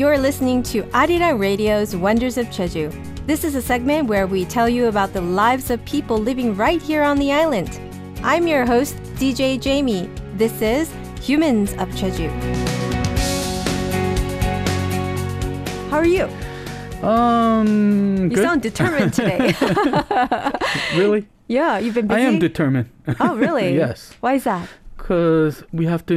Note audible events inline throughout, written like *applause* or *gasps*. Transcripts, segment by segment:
You're listening to Arirang Radio's Wonders of Jeju. This is a segment where we tell you about the lives of people living right here on the island. I'm your host, DJ Jamie. This is Humans of Jeju. How are you? Um, You good. sound determined today. *laughs* really? yeah, you've been busy. I am determined. Oh, really? *laughs* yes, Why is that? because we have to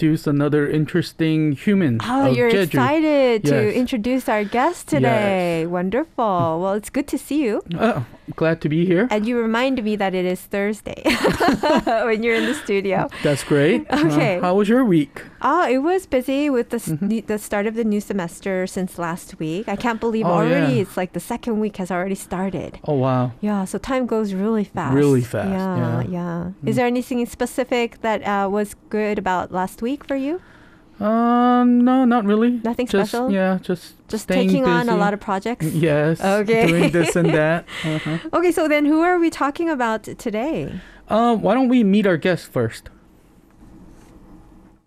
introduce another interesting human. Oh, you're Jeju. excited to introduce our guest today. Wonderful. Well, it's good to see you. Oh, glad to be here. And you remind me that it is Thursday *laughs* when you're in the studio. That's great. *laughs* Uh, Okay. how was your week? Oh, it was busy with the, Mm-hmm. the the start of the new semester since last week. I can't believe Oh, already yeah. it's like the second week has already started. Oh wow. Yeah, so time goes really fast. Really fast, Yeah, yeah. yeah. Is there anything specific that uh, was good about last week for you? Um, no, not really. Nothing just, special? Yeah, just Just taking on a busy. lot of projects? Yes. Okay. Doing this and that. Uh-huh. Okay, so then who are we talking about today? Uh, why don't we meet our guest first?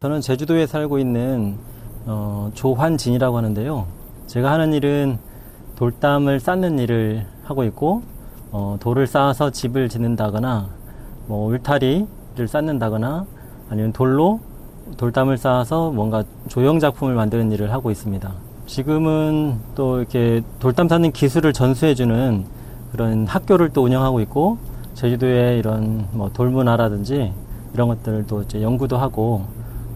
저는 제주도에 살고 있는 어, 조환진이라고 하는데요. 제가 하는 일은 돌담을 쌓는 일을 하고 있고 어, 돌을 쌓아서 집을 짓는다거나 뭐 울타리를 쌓는다거나 아니면 돌로 돌담을 쌓아서 뭔가 조형 작품을 만드는 일을 하고 있습니다. 지금은 또 이렇게 돌담 쌓는 기술을 전수해주는 그런 학교를 또 운영하고 있고 제주도의 이런 뭐 돌문화라든지 이런 것들을 또 이제 연구도 하고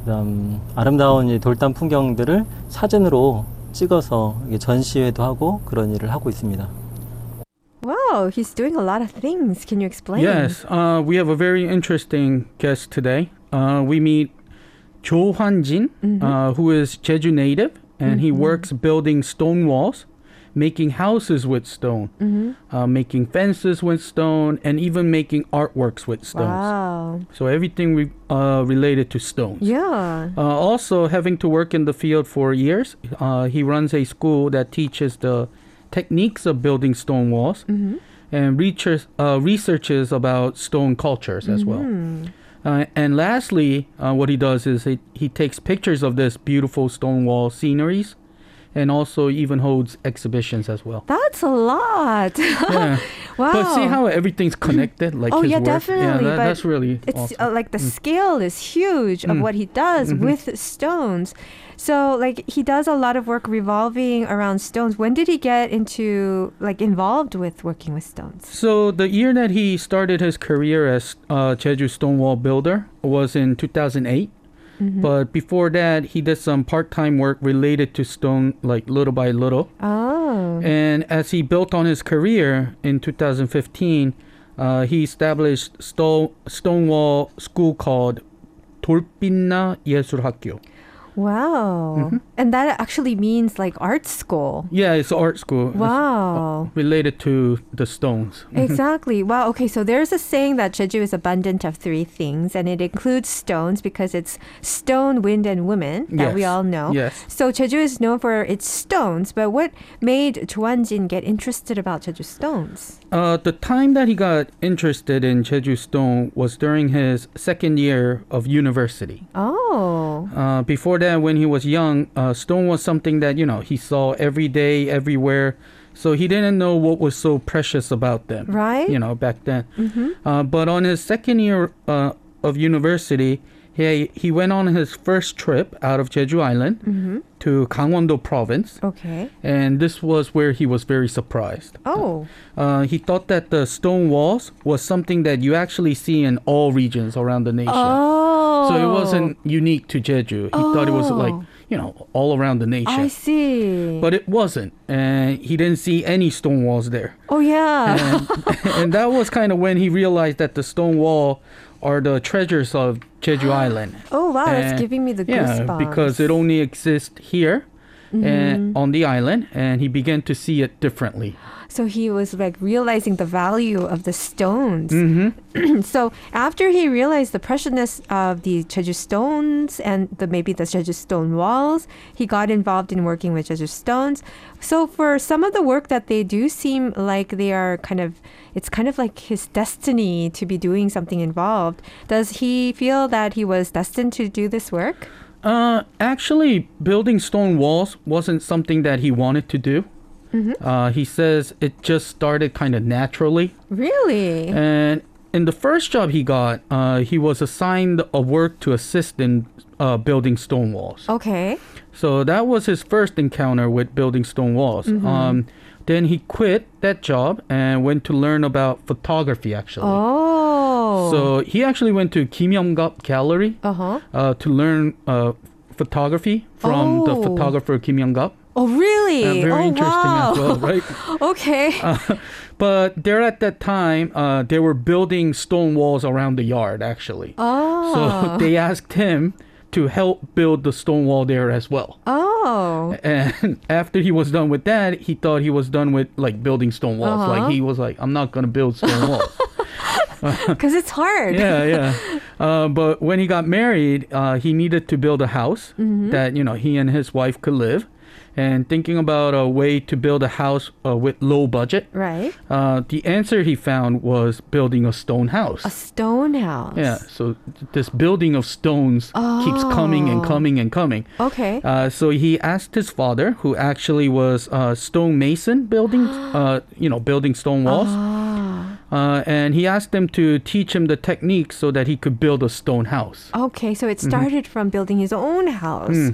그다음 아름다운 이 돌담 풍경들을 사진으로 찍어서 이게 전시회도 하고 그런 일을 하고 있습니다. Wow, he's doing a lot of things. Can you explain? Yes, uh, we have a very interesting guest today. Uh, we meet Jo Hwan-jin, Mm-hmm. uh, who is Jeju native, and he works building stone walls, making houses with stone, Mm-hmm. uh, making fences with stone, and even making artworks with stones. Wow. So everything re- uh, related to stones. Yeah. Uh, also, having to work in the field for years, uh, he runs a school that teaches the techniques of building stone walls Mm-hmm. and uh, researches about stone cultures as well. Uh, and lastly, uh, what he does is he, he takes pictures of this beautiful stone wall sceneries and also even holds exhibitions as well. That's a lot. *laughs* Yeah. Wow. But see how everything's *clears throat* connected? Like Oh, his yeah, work? definitely, Yeah, that, but that's really it's awesome. uh, like the scale is huge of Mm. what he does Mhm. with stones. So like he does a lot of work revolving around stones. When did he get into like involved with working with stones? So the year that he started his career as uh, Jeju Stonewall builder was in 2008. Mm-hmm. But before that, he did some part-time work related to stone, like little by little. Oh. And as he built on his career in 2015, uh, he established Sto- Stonewall School called Dolpinna 예술학교. Wow. Mhm. And that actually means like art school. Yeah, it's art school. It's, uh, Wow. related to the stones. Exactly. Wow. Okay. So there's a saying that Jeju is abundant of three things, and it includes stones because it's stone, wind, and women that we all know. Yes. So Jeju is known for its stones, but what made Jin get interested about Jeju stones? Uh, the time that he got interested in Jeju stone was during his second year of university. Oh. Uh, before that, when he was young, uh, stone was something that you know he saw every day, everywhere. So he didn't know what was so precious about them. Right? You know, back then. Mm-hmm. Uh, but on his second year uh, of university, he he went on his first trip out of Jeju Island Mm-hmm. to Gangwon-do province, Okay. and this was where he was very surprised. Oh. Uh, he thought that the stone walls was something that you actually see in all regions around the nation. Oh. So it wasn't unique to Jeju. He thought it was like, Oh. you know, all around the nation. I see. But it wasn't. And he didn't see any stone walls there. oh yeah. And, *laughs* and that was kind of when he realized that the stone wall are the treasures of Jeju *gasps* Island. oh wow, that's giving me the goosebumps. Yeah, because it only exists here and Mhm. on the island, and he began to see it differently. So he was like realizing the value of the stones. Mm-hmm. *clears throat* so after he realized the preciousness of the Jeju stones and the maybe the Jeju stone walls, he got involved in working with Jeju stones. So for some of the work that they do seem like they are kind of it's kind of like his destiny to be doing something involved. Does he feel that he was destined to do this work? Uh, actually, building stone walls wasn't something that he wanted to do. Uh, he says it just started kind of naturally. Really? And in the first job he got, uh, he was assigned a work to assist in uh, building stone walls. okay. So that was his first encounter with building stone walls. Um, then he quit that job and went to learn about photography. Actually, Oh. so he actually went to Kim Young-gap Gallery Uh huh. uh, to learn uh, photography from the Oh. photographer Kim Young-gap. Oh, really? Uh, very oh, interesting wow. as well, right? *laughs* okay. *laughs* But there at that time, uh, they were building stone walls around the yard. Actually, oh. so *laughs* they asked him to help build the stone wall there as well. oh. And *laughs* after he was done with that, he thought he was done with like building stone walls. Uh-huh. Like he was like, I'm not gonna build stone walls. Because *laughs* it's hard. *laughs* yeah, yeah. Uh, but when he got married, uh, he needed to build a house Mm-hmm. that you know he and his wife could live. And thinking about a way to build a house uh, with low budget, Right. uh, the answer he found was building a stone house. A stone house. yeah, so th- this building of stones keeps coming and Oh. coming and coming. Okay. Uh, so he asked his father, who actually was a stone mason, building, *gasps* uh, you know, building stone walls, ah. uh, and he asked him to teach him the techniques so that he could build a stone house. Okay, so Mm-hmm. it started from building his own house. Hmm.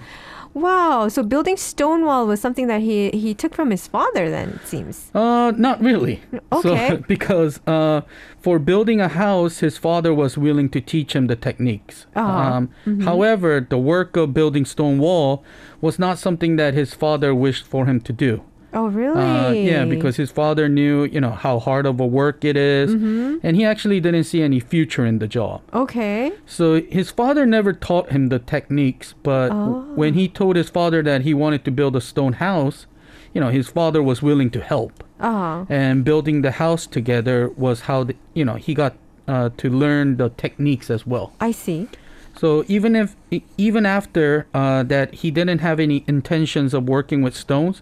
Wow. So building stone wall was something that he he took from his father. Then it seems. Uh, not really. Okay. So, *laughs* because uh, for building a house, his father was willing to teach him the techniques. Uh-huh. Um, However, the work of building stone wall was not something that his father wished for him to do. Oh, really? Uh, yeah, because his father knew, you know, how hard of a work it is, Mm-hmm. and he actually didn't see any future in the job. Okay. So his father never taught him the techniques, but Oh. when he told his father that he wanted to build a stone house, you know, his father was willing to help. Uh And building the house together was how, the, you know, he got uh, to learn the techniques as well. I see. So even if even after uh, that he didn't have any intentions of working with stones,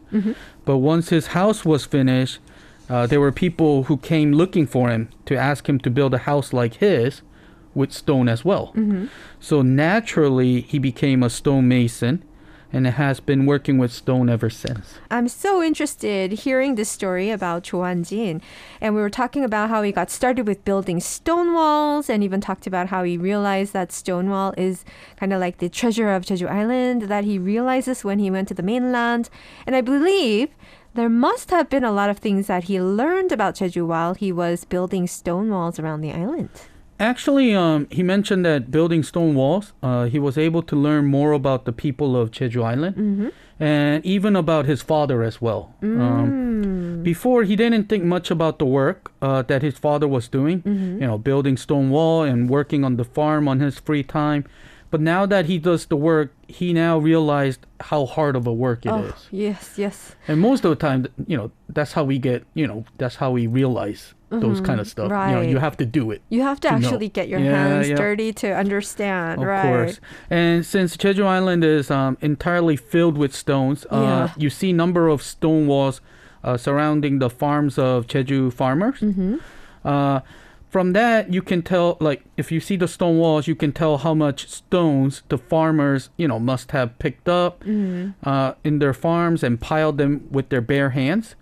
but once his house was finished, uh, there were people who came looking for him to ask him to build a house like his with stone as well. So naturally he became a stonemason and it has been working with stone ever since. I'm so interested hearing this story about Cho Han-jin. And we were talking about how he got started with building stone walls and even talked about how he realized that stone wall is kind of like the treasure of Jeju Island that he realizes when he went to the mainland. And I believe there must have been a lot of things that he learned about Jeju while he was building stone walls around the island. Actually, um, he mentioned that building stone walls, uh, he was able to learn more about the people of Jeju Island and even about his father as well. Um, before, he didn't think much about the work uh, that his father was doing, you know, building stone wall and working on the farm on his free time. But now that he does the work, he now realized how hard of a work it is. oh, yes, yes. And most of the time, you know, that's how we get, you know, that's how we realize those kind of stuff. You know, you have to do it. You have to To know. actually get your Yeah, hands yeah. dirty to understand, Of right? course. And since Jeju Island is um, entirely filled with stones, uh, Yeah. you see number of stone walls uh, surrounding the farms of Jeju farmers. Mm-hmm. Uh, from that, you can tell, like, if you see the stone walls, you can tell how much stones the farmers, you know, must have picked up Mm-hmm. uh, in their farms and piled them with their bare hands.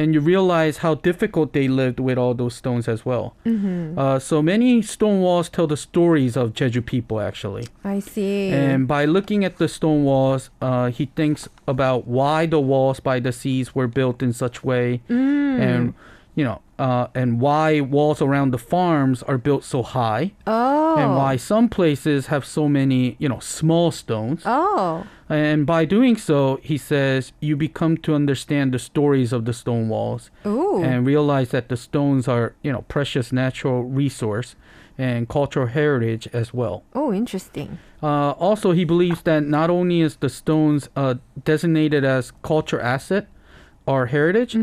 And you realize how difficult they lived with all those stones as well. Mm-hmm. Uh, so many stone walls tell the stories of Jeju people, actually. I see. And by looking at the stone walls, uh, he thinks about why the walls by the seas were built in such way, Mm. and you know, uh, and why walls around the farms are built so high, oh. and why some places have so many, you know, small stones. Oh. And by doing so, he says you become to understand the stories of the stone walls Ooh. and realize that the stones are, you know, precious natural resource and cultural heritage as well. oh, interesting. Uh, also, he believes that not only is the stones uh, designated as culture asset or heritage,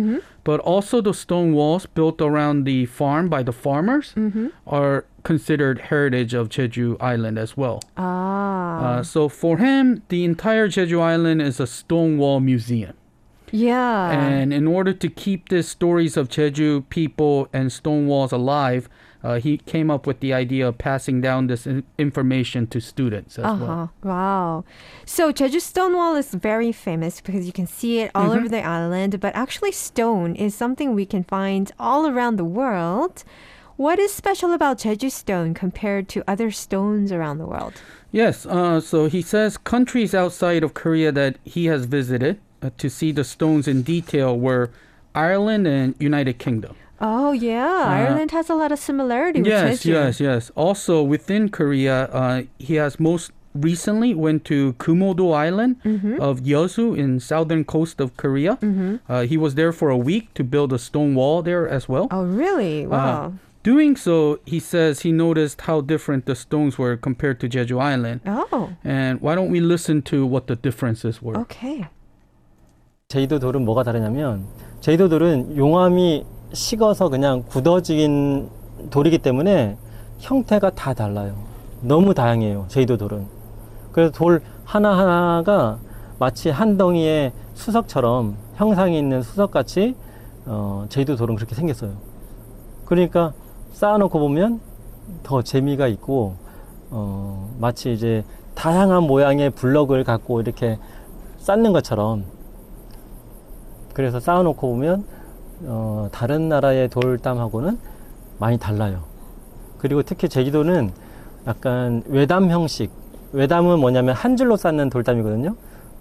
but also the stone walls built around the farm by the farmers are considered heritage of Jeju Island as well. Ah. Uh, so for him, the entire Jeju Island is a stone wall museum. yeah. And in order to keep the stories of Jeju people and stone walls alive, uh, he came up with the idea of passing down this in- information to students as Uh well. Wow. So Jeju Stone Wall is very famous because you can see it all over the island, but actually stone is something we can find all around the world. What is special about Jeju stone compared to other stones around the world? Yes, uh, so he says countries outside of Korea that he has visited uh, to see the stones in detail were Ireland and United Kingdom. Oh yeah, Ireland has a lot of similarity with Uh, Yes, Jeju. yes, yes. Also within Korea, uh, he has most recently went to Kumodo Island Mm-hmm. of Yeosu in southern coast of Korea. Uh, he was there for a week to build a stone wall there as well. Oh really? Wow. Doing so, he says he noticed how different the stones were compared to Jeju Island. oh, And why don't we listen to what the differences were? okay. 제주도 돌은 뭐가 다르냐면 제주도 돌은 용암이 식어서 그냥 굳어진 돌이기 때문에 형태가 다 달라요. 너무 다양해요. 제주도 돌은. 그래서 돌 하나하나가 마치 한 덩이의 수석처럼 형상이 있는 수석같이 어, 제주도 돌은 그렇게 생겼어요. 그러니까 쌓아놓고 보면 더 재미가 있고 어, 마치 이제 다양한 모양의 블럭을 갖고 이렇게 쌓는 것처럼 그래서 쌓아놓고 보면 어, 다른 나라의 돌담하고는 많이 달라요. 그리고 특히 제주도는 약간 외담 형식. 외담은 뭐냐면 한 줄로 쌓는 돌담이거든요.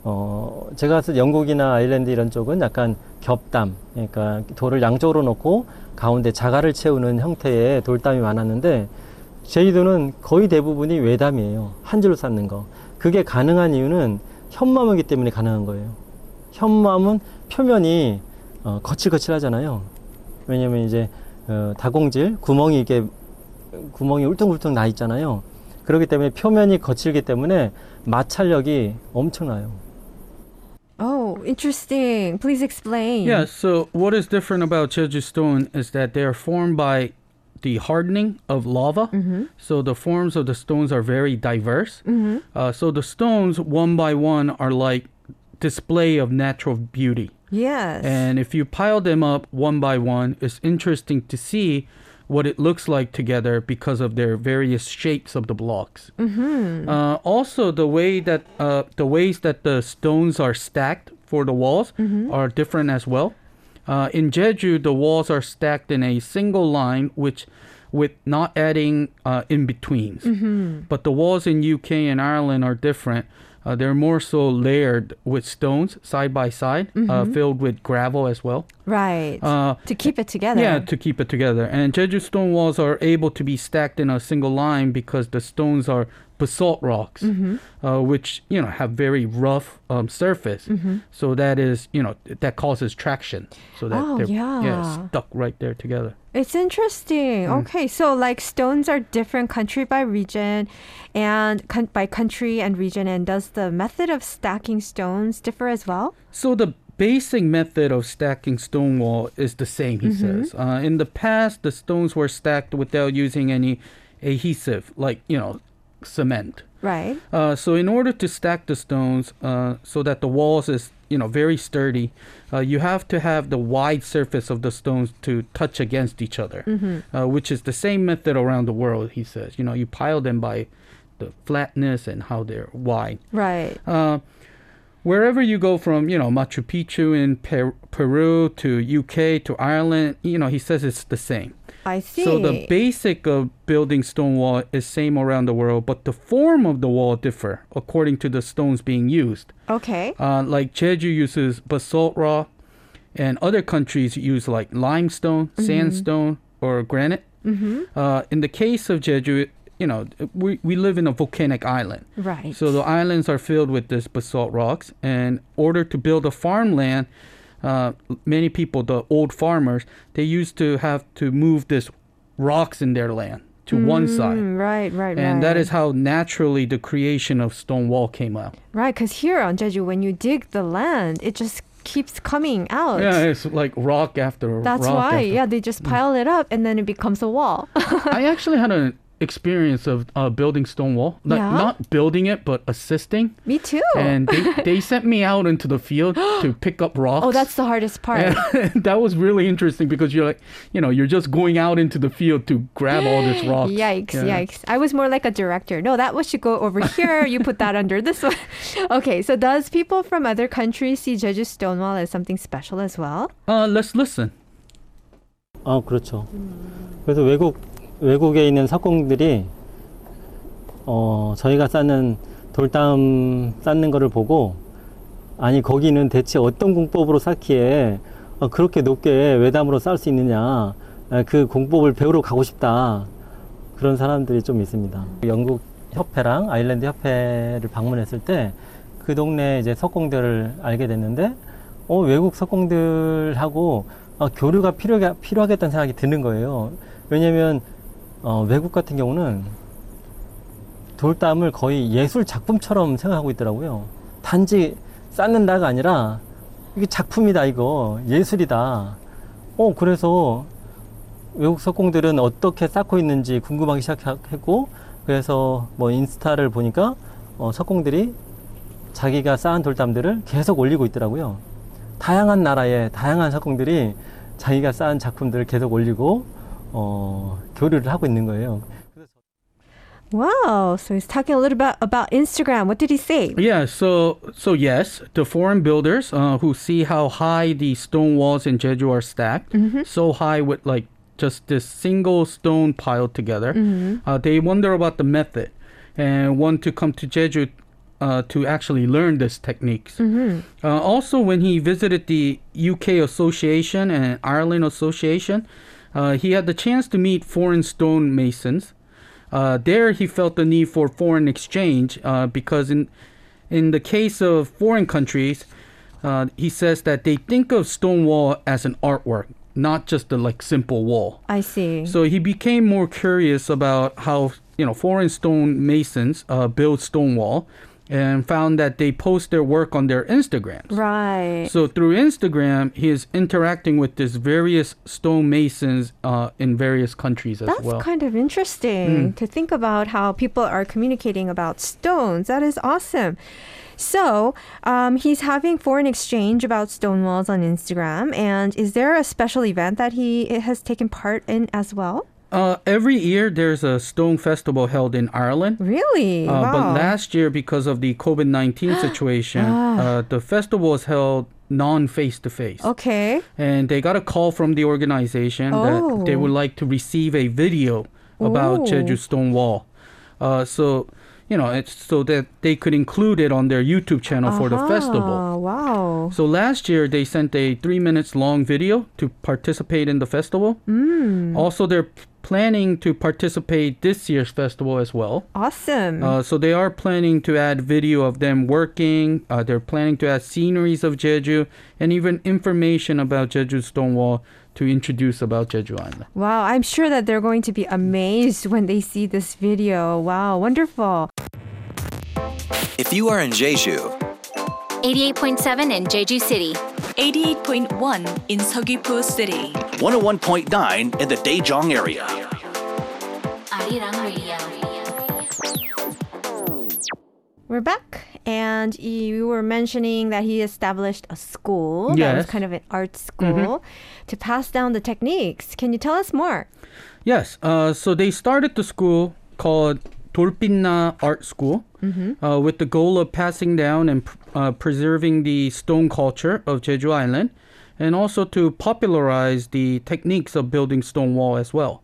어, 제가 때 영국이나 아일랜드 이런 쪽은 약간 겹담. 그러니까 돌을 양쪽으로 놓고 가운데 자갈을 채우는 형태의 돌담이 많았는데 제주도는 거의 대부분이 외담이에요. 한 줄로 쌓는 거. 그게 가능한 이유는 현무암이기 때문에 가능한 거예요. 현무암은 표면이 어, 거칠거칠하잖아요. 왜냐면 이제 어, 다공질 구멍이 이게 구멍이 울퉁불퉁 나 있잖아요. 그렇기 때문에 표면이 거칠기 때문에 마찰력이 엄청나요. Oh, interesting. Please explain. Yeah, so what is different about Jeju stone is that they are formed by the hardening of lava. So the forms of the stones are very diverse. Uh, so the stones, one by one, are like display of natural beauty. Yes. And if you pile them up one by one, it's interesting to see what it looks like together because of their various shapes of the blocks. Uh, also, the way that uh, the ways that the stones are stacked for the walls are different as well. Uh, in Jeju, the walls are stacked in a single line, which with not adding uh, in betweens. But the walls in UK and Ireland are different. Uh, they're more so layered with stones side by side, uh, filled with gravel as well. Right. Uh, to keep it together. yeah, to keep it together. And Jeju stone walls are able to be stacked in a single line because the stones are basalt rocks, Mm-hmm. uh, which you know have very rough um, surface. Mm-hmm. So that is you know that causes traction. So that Oh, they're yeah. stuck right there together. It's interesting. Mm. Okay, so like stones are different country by region and con- by country and region. And does the method of stacking stones differ as well? So the basic method of stacking stone wall is the same, he says. Uh, in the past, the stones were stacked without using any adhesive, like you know, cement. Right. Uh, so in order to stack the stones uh, so that the walls is you know very sturdy, uh, you have to have the wide surface of the stones to touch against each other, uh, which is the same method around the world. He says, you know, you pile them by the flatness and how they're wide. Right. Wherever you go from, you know, Machu Picchu in per- Peru to UK to Ireland, you know, he says it's the same. I see. So the basic of building stone wall is same around the world, but the form of the wall differ according to the stones being used. okay. Uh, like Jeju uses basalt rock, and other countries use like limestone, sandstone, or granite. Uh, in the case of Jeju, you know, we, we live in a volcanic island. Right. So the islands are filled with this basalt rocks. And in order to build a farmland, uh, many people, the old farmers, they used to have to move this rocks in their land to one side. Mm, right, right, right. And that is how naturally the creation of stone wall came out. right. Because here on Jeju, when you dig the land, it just keeps coming out. Yeah, it's like rock after That's rock. That's why. after- Yeah, they just pile it up and then it becomes a wall. *laughs* I actually had an experience of uh, building Stonewall. Like, yeah. Not building it, but assisting. Me too. And they, *laughs* they sent me out into the field to *gasps* pick up rocks. Oh, that's the hardest part. And *laughs* that was really interesting because you're like, you know, you're just going out into the field to grab all this *gasps* rocks. Yikes, yeah. yikes. I was more like a director. No, that one should go over *laughs* here. you put that under this one. okay, so does people from other countries see Jeju's Stonewall as something special as well? Uh, let's listen. 아, 그렇죠. 그래서 외국 외국에 있는 석공들이, 어, 저희가 쌓는 돌담 쌓는 거를 보고, 아니, 거기는 대체 어떤 공법으로 쌓기에 어, 그렇게 높게 외담으로 쌓을 수 있느냐, 아, 그 공법을 배우러 가고 싶다. 그런 사람들이 좀 있습니다. 영국 협회랑 아일랜드 협회를 방문했을 때, 그 동네 이제 석공들을 알게 됐는데, 어, 외국 석공들하고 어, 교류가 필요하, 필요하겠다는 생각이 드는 거예요. 왜냐면, 어, 외국 같은 경우는 돌담을 거의 예술 작품처럼 생각하고 있더라고요. 단지 쌓는다가 아니라, 이게 작품이다, 이거. 예술이다. 어, 그래서 외국 석공들은 어떻게 쌓고 있는지 궁금하기 시작했고, 그래서 뭐 인스타를 보니까, 어, 석공들이 자기가 쌓은 돌담들을 계속 올리고 있더라고요. 다양한 나라의 다양한 석공들이 자기가 쌓은 작품들을 계속 올리고 어, 교류를 하고 있는 거예요. Wow, so he's talking a little bit about Instagram. What did he say? Yeah, so so yes, the foreign builders uh, who see how high the stone walls in Jeju are stacked, so high with like just this single stone piled together, uh, they wonder about the method and want to come to Jeju uh, to actually learn this techniques. Uh, also, when he visited the UK Association and Ireland Association, uh, he had the chance to meet foreign stonemasons. Uh, there, he felt the need for foreign exchange uh, because in in the case of foreign countries, uh, he says that they think of stone wall as an artwork, not just a like simple wall. I see. So he became more curious about how you know foreign stone masons uh, build stone wall, and found that they post their work on their Instagrams. right. So through Instagram, he is interacting with these various stonemasons uh, in various countries as That's well. That's kind of interesting to think about how people are communicating about stones. That is awesome. So, um, he's having foreign exchange about stone walls on Instagram. And is there a special event that he has taken part in as well? Uh, every year, there's a stone festival held in Ireland. Really? Uh, wow. But last year, because of the COVID 19 *gasps* situation, uh, the festival was held non face to face. okay. And they got a call from the organization that they Oh. would like to receive a video about Oh. Jeju Stone Wall. Uh, so, you know, it's so that they could include it on their YouTube channel for the festival. Ah, Wow. So last year they sent a three minutes long video to participate in the festival. Mm. Also, they're planning to participate this year's festival as well. Awesome. Uh, so they are planning to add video of them working. Uh, they're planning to add sceneries of Jeju and even information about Jeju Stonewall to introduce about Jeju Island. wow. I'm sure that they're going to be amazed when they see this video. Wow. Wonderful. If you are in Jeju, 88.7 in Jeju City. 88.1 in Seogwipo City, 101.9 in the Daejeong area. We're back, and you were mentioning that he established a school that was kind of an art school mm-hmm. to pass down the techniques. Can you tell us more? Yes, uh, so they started the school called Dolpinna Art School uh, with the goal of passing down and uh, preserving the stone culture of Jeju Island and also to popularize the techniques of building stone wall as well.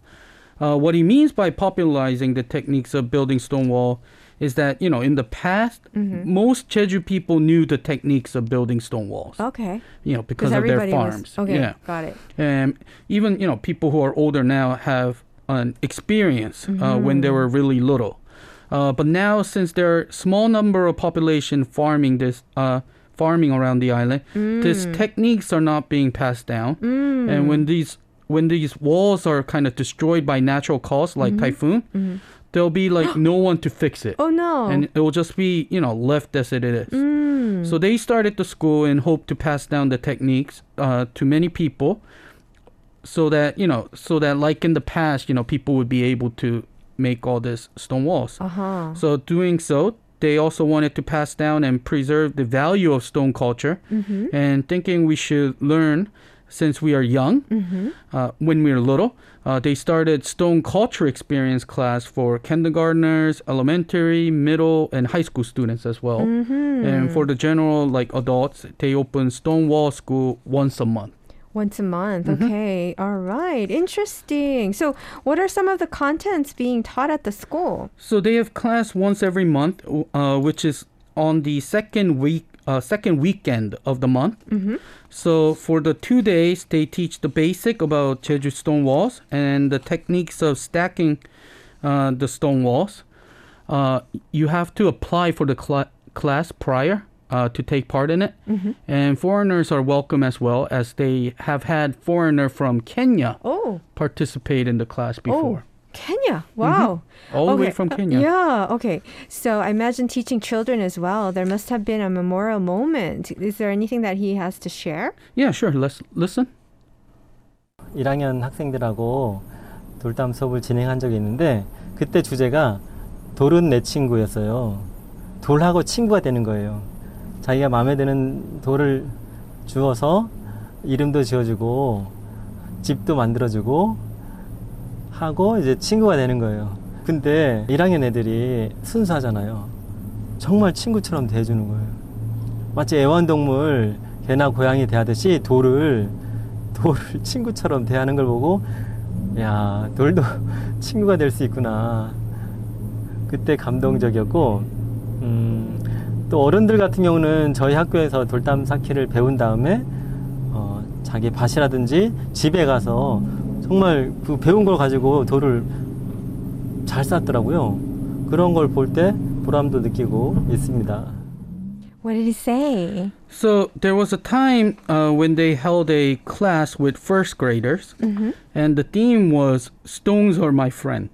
Uh, what he means by popularizing the techniques of building stone wall is that, you know, in the past, most Jeju people knew the techniques of building stone walls, Okay. you know, because of their farms. was okay. Yeah. Got it. And even you know people who are older now have an experience uh, when they were really little. Uh, but now, since there are small number of population farming this uh, farming around the island, these techniques are not being passed down. And when these when these walls are kind of destroyed by natural cause like typhoon, there'll be like *gasps* no one to fix it Oh no. and it will just be you know left as it is. So they started the school and hope to pass down the techniques uh, to many people, so that you know, so that like in the past, you know, people would be able to make all these stone walls. Uh-huh. So doing so, they also wanted to pass down and preserve the value of stone culture, and thinking we should learn since we are young, uh, when we are little. Uh, they started stone culture experience class for kindergartners, elementary, middle, and high school students as well. And for the general like adults, they open stone wall school once a month. Once a month. Mm-hmm. Okay. All right. Interesting. So, what are some of the contents being taught at the school? So they have class once every month, uh, which is on the second week, uh, second weekend of the month. So for the two days, they teach the basic about Jeju stone walls and the techniques of stacking uh, the stone walls. Uh, you have to apply for the cla- class prior uh, to take part in it, and foreigners are welcome as well, as they have had foreigner from Kenya Oh. participate in the class before. Oh, Kenya. Wow. All the way Okay, from uh, Kenya. yeah. Okay. So I imagine teaching children as well. There must have been a memorial moment. Is there anything that he has to share? Yeah, sure. Let's listen. 1학년 학생들하고 돌담 수업을 진행한 적이 있는데 그때 주제가 돌은 내 친구였어요. 돌하고 친구가 되는 거예요. 자기가 마음에 드는 돌을 주어서 이름도 지어주고 집도 만들어주고 하고 이제 친구가 되는 거예요. 근데 1학년 애들이 순수하잖아요. 정말 친구처럼 대해주는 거예요. 마치 애완동물 개나 고양이 대하듯이 돌을 돌을 *laughs* 친구처럼 대하는 걸 보고 야 돌도 *laughs* 친구가 될 수 있구나 그때 감동적이었고 음, 또 어른들 같은 경우는 저희 학교에서 돌담 쌓기를 배운 다음에 어, 자기 밭이라든지 집에 가서 정말 그 배운 걸 가지고 돌을 잘 쌓더라고요 그런 걸 볼 때 보람도 느끼고 있습니다. What did he say? So there was a time uh, when they held a class with first graders, and the theme was "Stones are my friend."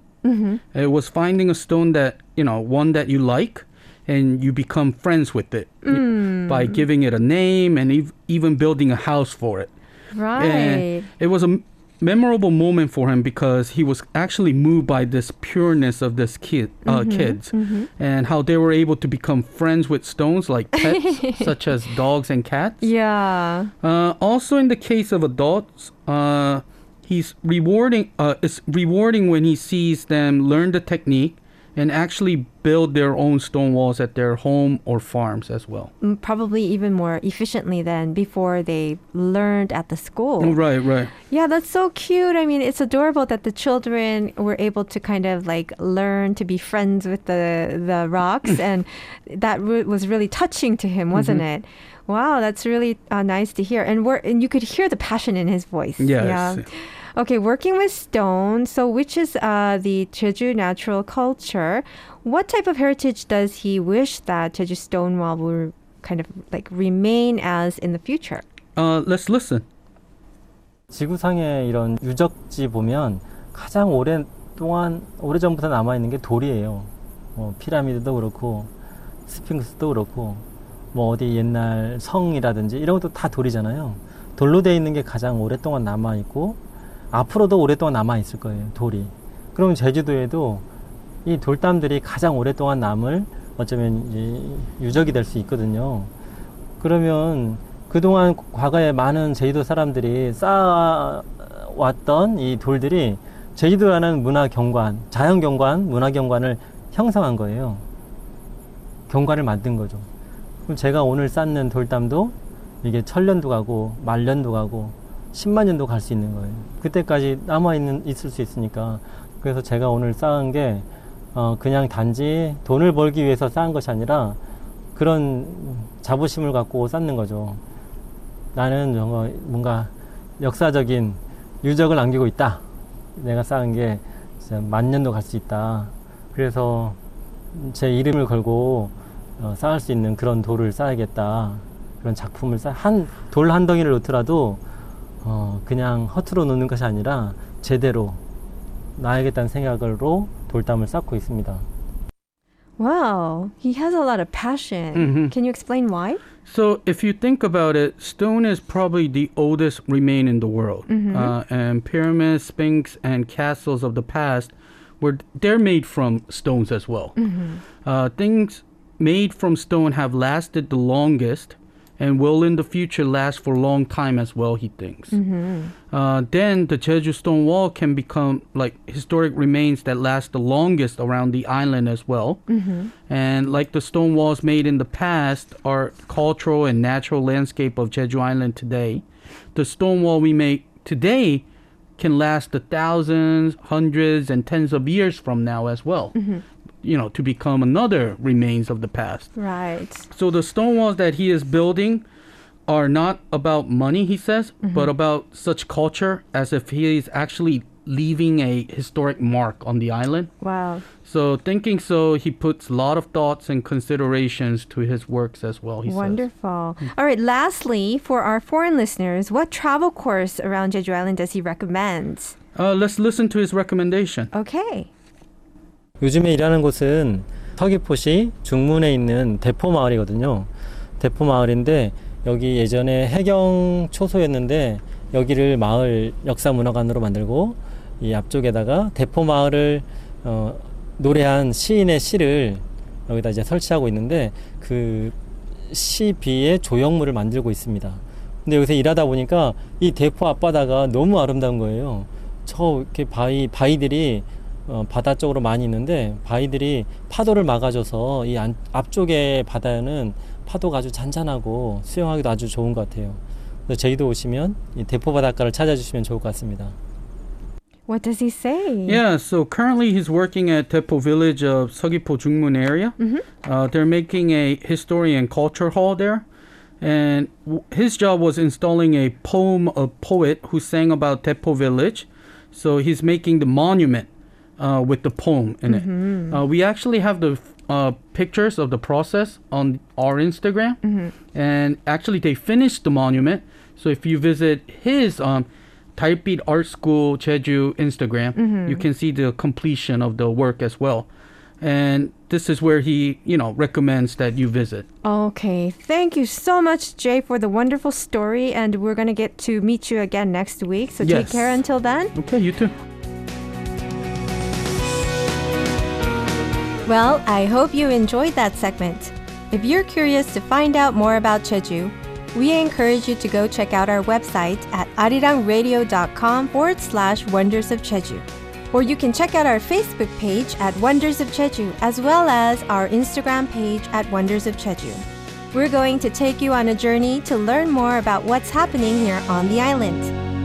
It was finding a stone that you know, one that you like, and you become friends with it y- by giving it a name and ev- even building a house for it. Right. And it was a m- memorable moment for him because he was actually moved by this pureness of this kid, uh, kids, and how they were able to become friends with stones like *laughs* pets, such as dogs and cats. Yeah. Uh, also, in the case of adults, uh, he's rewarding. Uh, it's rewarding when he sees them learn the technique and actually build their own stone walls at their home or farms as well. Mm, Probably even more efficiently than before they learned at the school. Right, right. Yeah, that's so cute. I mean, it's adorable that the children were able to kind of like learn to be friends with the the *laughs* rocks, and that re- was really touching to him, wasn't it? Wow, that's really uh, nice to hear. And we're, and you could hear the passion in his voice. Yes. Yeah. Okay, working with stone. So, which is uh, the Jeju natural culture? What type of heritage does he wish that Jeju stone wall will kind of like remain as in the future? Uh, let's listen. 지구상에 이런 유적지 보면 가장 오랫동안 오래전부터 남아 있는 게 돌이에요. 뭐 피라미드도 그렇고 스핑크스도 그렇고 뭐 어디 옛날 성이라든지 이런 것도 다 돌이잖아요. 돌로 되어 있는 게 가장 오랫동안 남아 있고 앞으로도 오랫동안 남아 있을 거예요. 돌이. 그럼 제주도에도 이 돌담들이 가장 오랫동안 남을 어쩌면 유적이 될 수 있거든요. 그러면 그동안 과거에 많은 제주도 사람들이 쌓아왔던 이 돌들이 제주도라는 문화 경관, 자연 경관, 문화 경관을 형성한 거예요. 경관을 만든 거죠. 그럼 제가 오늘 쌓는 돌담도 이게 천년도 가고 말년도 가고 10만 년도 갈 수 있는 거예요. 그때까지 남아 있는 있을 수 있으니까. 그래서 제가 오늘 쌓은 게 어, 그냥 단지 돈을 벌기 위해서 쌓은 것이 아니라 그런 자부심을 갖고 쌓는 거죠. 나는 뭔가, 역사적인 유적을 남기고 있다. 내가 쌓은 게 만 년도 갈 수 있다. 그래서 제 이름을 걸고 어, 쌓을 수 있는 그런 돌을 쌓아야겠다. 그런 작품을 쌓, 한, 돌 한 덩이를 놓더라도 어, 그냥 허투루 놓는 것이 아니라 제대로 놔야겠다는 생각으로 돌담을 쌓고 있습니다. Wow, he has a lot of passion. Mhm. Can you explain why? So, if you think about it, stone is probably the oldest remain in the world. Uh, and pyramids, sphinx, and castles of the past where they're made from stones as well. Uh, things made from stone have lasted the longest and will in the future last for a long time as well, he thinks. Mm-hmm. Uh, then the Jeju stone wall can become like historic remains that last the longest around the island as well. Mm-hmm. And like the stone walls made in the past are cultural and natural landscape of Jeju Island today. The stone wall we make today can last the thousands, hundreds, and tens of years from now as well. Mm-hmm. You know, to become another remains of the past. Right. So the stone walls that he is building are not about money, he says, but about such culture as if he is actually leaving a historic mark on the island. Wow. So thinking so, he puts a lot of thoughts and considerations to his works as well. He says. Wonderful. All right. Lastly, for our foreign listeners, what travel course around Jeju Island does he recommend? Uh, let's listen to his recommendation. Okay. 요즘에 일하는 곳은 서귀포시 중문에 있는 대포마을이거든요. 대포마을인데 여기 예전에 해경 초소였는데 여기를 마을 역사문화관으로 만들고 이 앞쪽에다가 대포마을을 어, 노래한 시인의 시를 여기다 이제 설치하고 있는데 그 시비의 조형물을 만들고 있습니다. 근데 여기서 일하다 보니까 이 대포 앞바다가 너무 아름다운 거예요. 저 이렇게 바위 바위들이 어, 바다 쪽으로 많이 있는데 바위들이 파도를 막아줘서 이 안, 앞쪽의 바다는 파도가 아주 잔잔하고 수영하기도 아주 좋은 것 같아요. 그래서 제주도 오시면 이 대포 바닷가를 찾아주시면 좋을 것 같습니다. What does he say? Yeah, so currently he's working at Tepo village of Seogwipo Jungmun area. Uh, they're making a history and culture hall there. And w- his job was installing a poem of poet who sang about Tepo village. So he's making the monument uh, with the poem in it. Uh, we actually have the uh, pictures of the process on our Instagram. And actually, they finished the monument. So if you visit his um, Taipei Art School Jeju Instagram, you can see the completion of the work as well. And this is where he, you know, recommends that you visit. Okay. Thank you so much, Jay, for the wonderful story. And we're going to get to meet you again next week. So take care until then. Okay, you too. Well, I hope you enjoyed that segment. If you're curious to find out more about Jeju, we encourage you to go check out our website at arirangradio.com forward slash wonders of Jeju. Or you can check out our Facebook page at Wonders of Jeju, as well as our Instagram page at Wonders of Jeju. We're going to take you on a journey to learn more about what's happening here on the island.